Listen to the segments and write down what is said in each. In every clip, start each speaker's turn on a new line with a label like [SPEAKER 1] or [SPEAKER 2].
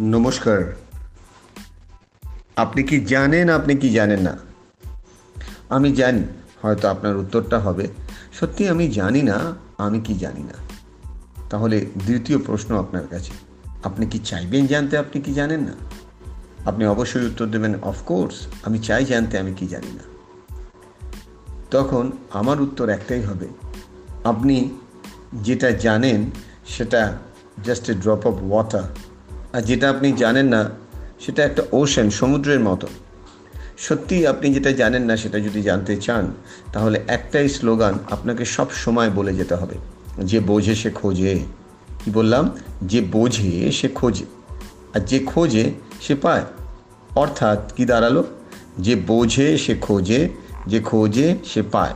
[SPEAKER 1] নমস্কার। আপনি কি জানেন, আপনি কি জানেন না? আমি জানি, হয়তো আপনার উত্তরটা হবে। সত্যি আমি জানি না, আমি কি জানি না। তাহলে দ্বিতীয় প্রশ্ন আপনার কাছে। আপনি কি চাইবেন জানতে আপনি কি জানেন না? আপনি অবশ্যই উত্তর দেবেন অফকোর্স আমি চাই জানতে, আমি কি জানি না। তখন আমার উত্তর একটাই হবে। আপনি যেটা জানেন, সেটা just a drop of water আর যেটা আপনি জানেন না, সেটা একটা ওশান সমুদ্রের মতো। সত্যি আপনি যেটা জানেন না, সেটা যদি জানতে চান, তাহলে একটাই স্লোগান আপনাকে সব সময় বলে যেতে হবে। যে বোঝে সে খোঁজে। কি বললাম? যে বোঝে সে খোঁজে। আর যে খোঁজে, সে পায়। অর্থাৎ কি দাঁড়াল? যে বোঝে সে খোঁজে, যে খোঁজে সে পায়।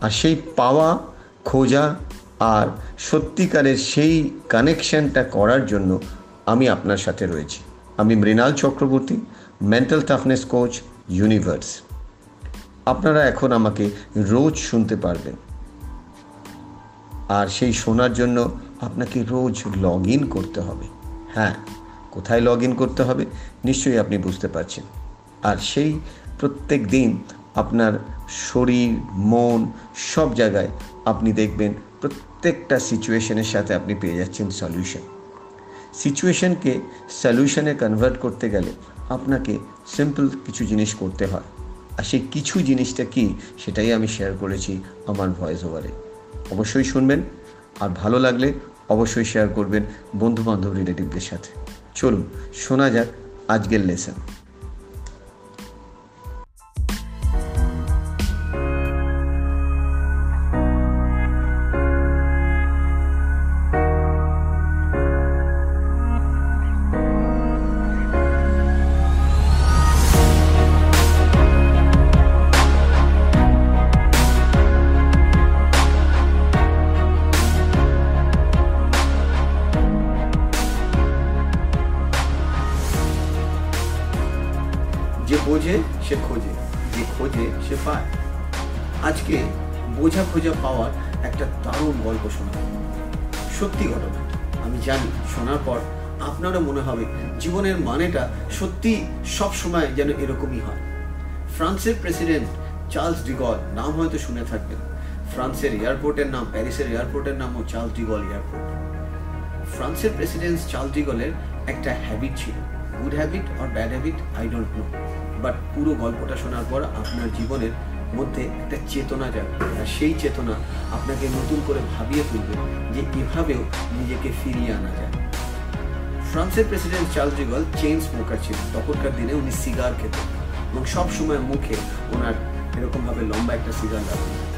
[SPEAKER 1] আর সেই পাওয়া, খোঁজা আর সত্যিকারের সেই কানেকশনটা করার জন্য আমি আপনার সাথে রয়েছি। আমি Mrinal Chakraborty mental toughness coach universe আপনারা এখন আমাকে রোজ শুনতে পারবেন। আর সেই শোনার জন্য আপনাকে রোজ লগ ইন করতে হবে। হ্যাঁ কোথায় লগ ইন করতে হবে নিশ্চয়ই আপনি বুঝতে পারছেন। আর সেই প্রত্যেক দিন আপনার শরীর, মন সব জায়গায় আপনি দেখবেন প্রত্যেকটা সিচুয়েশনের সাথে আপনি পেয়ে যাচ্ছেন সলিউশন সিচুয়েশনকে সলিউশনে কনভার্ট করতে গেলে আপনাকে সিম্পল কিছু জিনিস করতে হয়। আর সেই কিছু জিনিসটা কি সেটাই আমি শেয়ার করেছি আমার ভয়েস ওভারে অবশ্যই শুনবেন, আর ভালো লাগলে অবশ্যই শেয়ার করবেন বন্ধু বান্ধব রিলেটিভদের সাথে। চলুন, শোনা যাক আজকের লেসন খোঁজে সে পায়। আজকে বোঝা খোঁজা পাওয়ার একটা দারুণ গল্প শোনা সত্যি ঘটনা, আমি জানি, শোনার পর আপনারও মনে হবে জীবনের মানেটা সত্যি সব সময় যেন এরকমই হয়। ফ্রান্সের প্রেসিডেন্ট চার্লস ডিগল নাম হয়তো শুনে থাকবেন। ফ্রান্সের এয়ারপোর্টের নাম, প্যারিসের এয়ারপোর্টের নামও চার্লস ডিগল এয়ারপোর্ট। ফ্রান্সের প্রেসিডেন্ট চার্লস ডিগলের একটা হ্যাবিট ছিল good habit R bad habit I don't know but পুরো গল্পটা শোনার পর আপনার জীবনের মধ্যে একটা চেতনা যাবে। আর সেই চেতনা আপনাকে নতুন করে ভাবিয়ে তুলবে যে এভাবেও নিজেকে ফিরিয়ে আনা যায়। ফ্রান্সের president Charles de Gaulle chain smoker ছিল তখনকার দিনে উনি সিগার খেতেন এবং সব সময় মুখে ওনার এরকমভাবে লম্বা একটা সিগার লাগাতেন।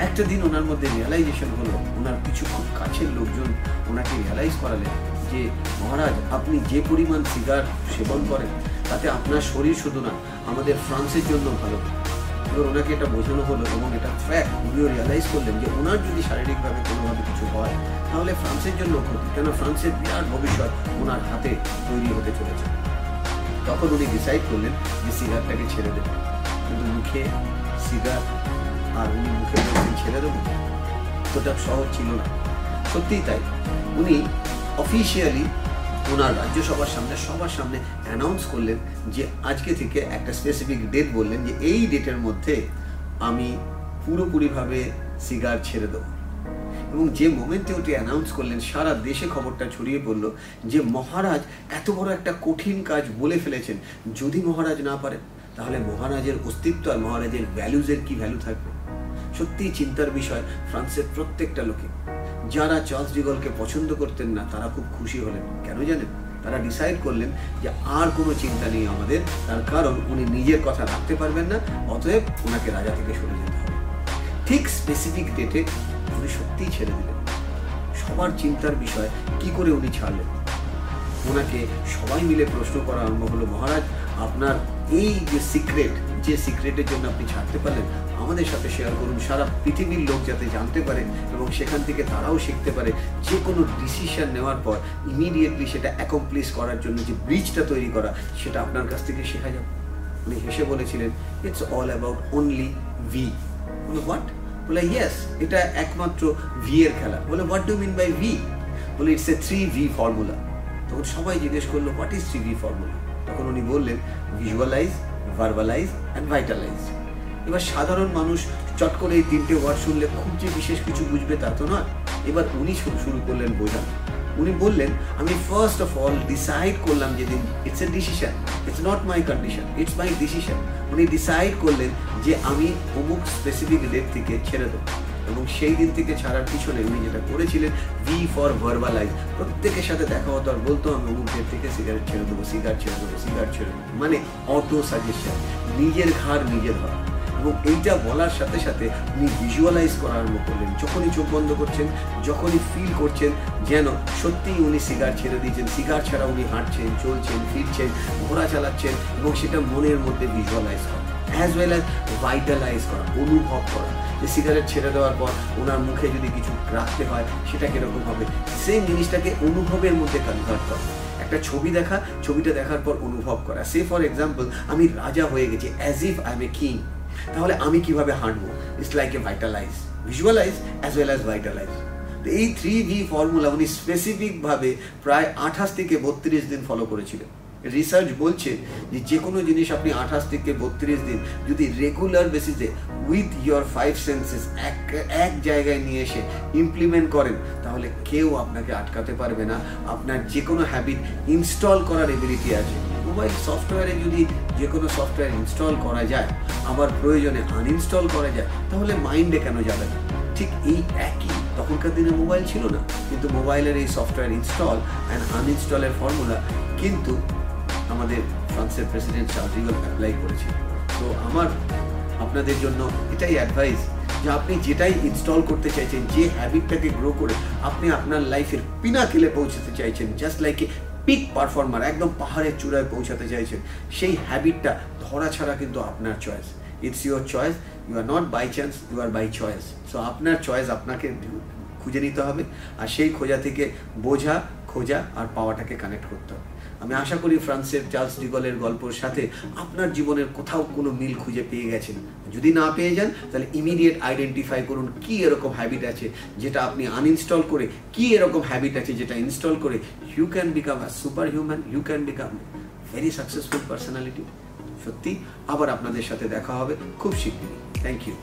[SPEAKER 1] একটা দিন ওনার মধ্যে রিয়ালাইজেশন হলো, ওনার কিছু খুব কাছের লোকজন ওনাকে রিয়ালাইজ করালেন যে, মহারাজ, আপনি যে পরিমাণ সিগার সেবন করেন তাতে আপনার শরীর শুধু না, আমাদের ফ্রান্সের জন্য ভালো। এবার ওনাকে এটা বোঝানো হলো এবং এটা ফ্যাক্ট উনিও রিয়ালাইজ করলেন যে ওনার যদি শারীরিকভাবে কোনোভাবে কিছু হয়, তাহলে ফ্রান্সের জন্য ক্ষতি। কেন ফ্রান্সের বিরাট ভবিষ্যৎ ওনার হাতে তৈরি হতে চলেছে। তখন উনি ডিসাইড করলেন যে সিগারটাকে ছেড়ে দেবেন। কিন্তু মুখে সিগার আর উনি মুখে বলছেন ছেড়ে দেবো তোটা সহজ ছিল না। সত্যিই তাই। উনি অফিসিয়ালি ওনার রাজ্যসভার সামনে সবার সামনে অ্যানাউন্স করলেন যে আজকে থেকে একটা স্পেসিফিক ডেট বললেন যে এই ডেটের মধ্যে আমি পুরোপুরিভাবে সিগার ছেড়ে দেবো। এবং যে মোমেন্টে ওটি অ্যানাউন্স করলেন, সারা দেশে খবরটা ছড়িয়ে পড়ল যে মহারাজ এত বড় একটা কঠিন কাজ বলে ফেলেছেন। যদি মহারাজ না পারেন, তাহলে মহারাজের অস্তিত্ব আর মহারাজের ভ্যালুজের কি ভ্যালু থাকবে? সত্যিই চিন্তার বিষয়, ফ্রান্সের প্রত্যেকটা লোকে। যারা চার্লস ডিগলকে পছন্দ করতেন না, তারা খুব খুশি হলেন। কেন জানেন? তারা ডিসাইড করলেন যে আর কোনো চিন্তা নেই আমাদের, তার কারণ উনি নিজের কথা রাখতে পারবেন না, অতএব ওনাকে রাজা থেকে সরে যেতে হবে। ঠিক স্পেসিফিক ডেটে উনি সত্যিই ছেড়ে দিলেন। সবার চিন্তার বিষয়, কি করে উনি ছাড়লেন? ওনাকে সবাই মিলে প্রশ্ন করা আরম্ভ হলো, মহারাজ, আপনার এই যে সিক্রেট যে সিক্রেটের জন্য আপনি ছাড়তে পারলেন, আমাদের সাথে শেয়ার করুন। সারা পৃথিবীর লোক যাতে জানতে পারে এবং সেখান থেকে তারাও শিখতে পারে যে কোনো ডিসিশন নেওয়ার পর ইমিডিয়েটলি সেটা অ্যাকমপ্লিশ করার জন্য যে ব্রিজটা তৈরি করা, সেটা আপনার কাছ থেকে শেখা যাবে। উনি হেসে বলেছিলেন it's all about only V বলে হোয়াট বলে ইয়েস এটা একমাত্র ভি এর খেলা। বলে what do mean by V বলে it's a three V formula তখন সবাই জিজ্ঞেস করল what is three V formula তখন উনি বললেন ভিজুয়ালাইজ ভার্বালাইজ অ্যান্ড ভাইটালাইজ এবার সাধারণ মানুষ চট করে এই তিনটে ওয়ার্ড শুনলে খুব যে বিশেষ কিছু বুঝবে তা তো নয়। এবার উনি শুরু শুরু করলেন বোঝানো উনি বললেন, আমি ফার্স্ট অফ অল ডিসাইড করলাম যেদিন it's a decision it's not my condition it's my decision উনি ডিসাইড করলেন যে আমি অমুক স্পেসিফিক ডেট থেকে ছেড়ে দেবো। এবং সেই দিন থেকে ছাড়ার পিছনে উনি যেটা করেছিলেন ভি ফর ভার্বালাইজ প্রত্যেকের সাথে দেখা হতো আর বলতো, আমি অমুক ডেট থেকে সিগারেট ছেড়ে দেবো সিগারেট ছেড়ে দেবো সিগারেট ছেড়ে দেবো। মানে অটো সাজেশন নিজের ঘাড় নিজে ধরা। এবং এইটা বলার সাথে সাথে উনি ভিজুয়ালাইজ করা আরম্ভ করলেন। যখনই চোখ বন্ধ করছেন, যখনই ফিল করছেন, যেন সত্যিই উনি সিগার ছেড়ে দিয়েছেন। সিগার ছাড়া উনি হাঁটছেন, চলছেন, ফিরছেন, ঘোড়া চালাচ্ছেন এবং সেটা মনের মধ্যে ভিজুয়ালাইজ করা। অ্যাজ ওয়েল অ্যাজ ভাইটালাইজ করা, অনুভব করা। যে সিগারেট ছেড়ে দেওয়ার পর ওনার মুখে যদি কিছু রাখতে হয়, সেটা কীরকম হবে? সেম জিনিসটাকে অনুভবের মধ্যে কনভার্ট করা। একটা ছবি দেখা, ছবিটা দেখার পর অনুভব করা। সে ফর এক্সাম্পল আমি রাজা হয়ে গেছি as if I am a king তাহলে আমি কীভাবে হাঁটবো? It's like a vitalize visualize as well as vitalize তো এই থ্রি ভি ফর্মুলা উনি স্পেসিফিকভাবে প্রায় আঠাশ থেকে বত্রিশ দিন ফলো করেছিলেন। রিসার্চ বলছে যে যে কোনো জিনিস আপনি আঠাশ থেকে বত্রিশ দিন যদি রেগুলার বেসিসে উইথ ইয়োর ফাইভ সেন্সেস এক এক জায়গায় নিয়ে এসে ইমপ্লিমেন্ট করেন, তাহলে কেউ আপনাকে আটকাতে পারবে না। আপনার যে কোনো হ্যাবিট ইনস্টল করার এবিলিটি আছে। মোবাইল সফটওয়্যারে যদি যে কোনো সফটওয়্যার ইনস্টল করা যায়, আবার প্রয়োজনে আনইনস্টল করা যায়, তাহলে মাইন্ডে কেন যাবে না? ঠিক এই একই। তখনকার দিনে মোবাইল ছিল না, কিন্তু মোবাইলের এই সফটওয়্যার ইনস্টল অ্যান্ড আনইনস্টলের ফর্মুলা কিন্তু আমাদের ফ্রান্সের প্রেসিডেন্ট চার্জিগল অ্যাপ্লাই করেছিল। তো আমার আপনাদের জন্য এটাই অ্যাডভাইস যে আপনি যেটাই ইনস্টল করতে চাইছেন, যে হ্যাবিটটাকে গ্রো করে আপনি আপনার লাইফের পিনাকেলে পৌঁছাতে চাইছেন just like a peak performer একদম পাহাড়ের চূড়ায় পৌঁছাতে চাইছেন, সেই হ্যাবিটটা ধরা ছাড়া কিন্তু আপনার choice it's your choice you are not by chance you are by choice so আপনার চয়েস আপনাকে খুঁজে নিতে হবে, আর সেই খোঁজা থেকে বোঝা খোঁজা আর পাওয়াটাকে কানেক্ট করতে হবে। আমি আশা করি ফ্রান্সের চার্লস ডিগলের গল্পের সাথে আপনার জীবনের কোথাও কোনো মিল খুঁজে পেয়ে গেছেন। যদি না পেয়ে যান, তাহলে ইমিডিয়েট আইডেন্টিফাই করুন কি এরকম হ্যাবিট আছে যেটা আপনি আনইনস্টল করে, কি এরকম হ্যাবিট আছে যেটা ইনস্টল করে you can become a super human you can become very successful personality সত্যি, আবার আপনাদের সাথে দেখা হবে। খুব শীঘ্রই থ্যাংক ইউ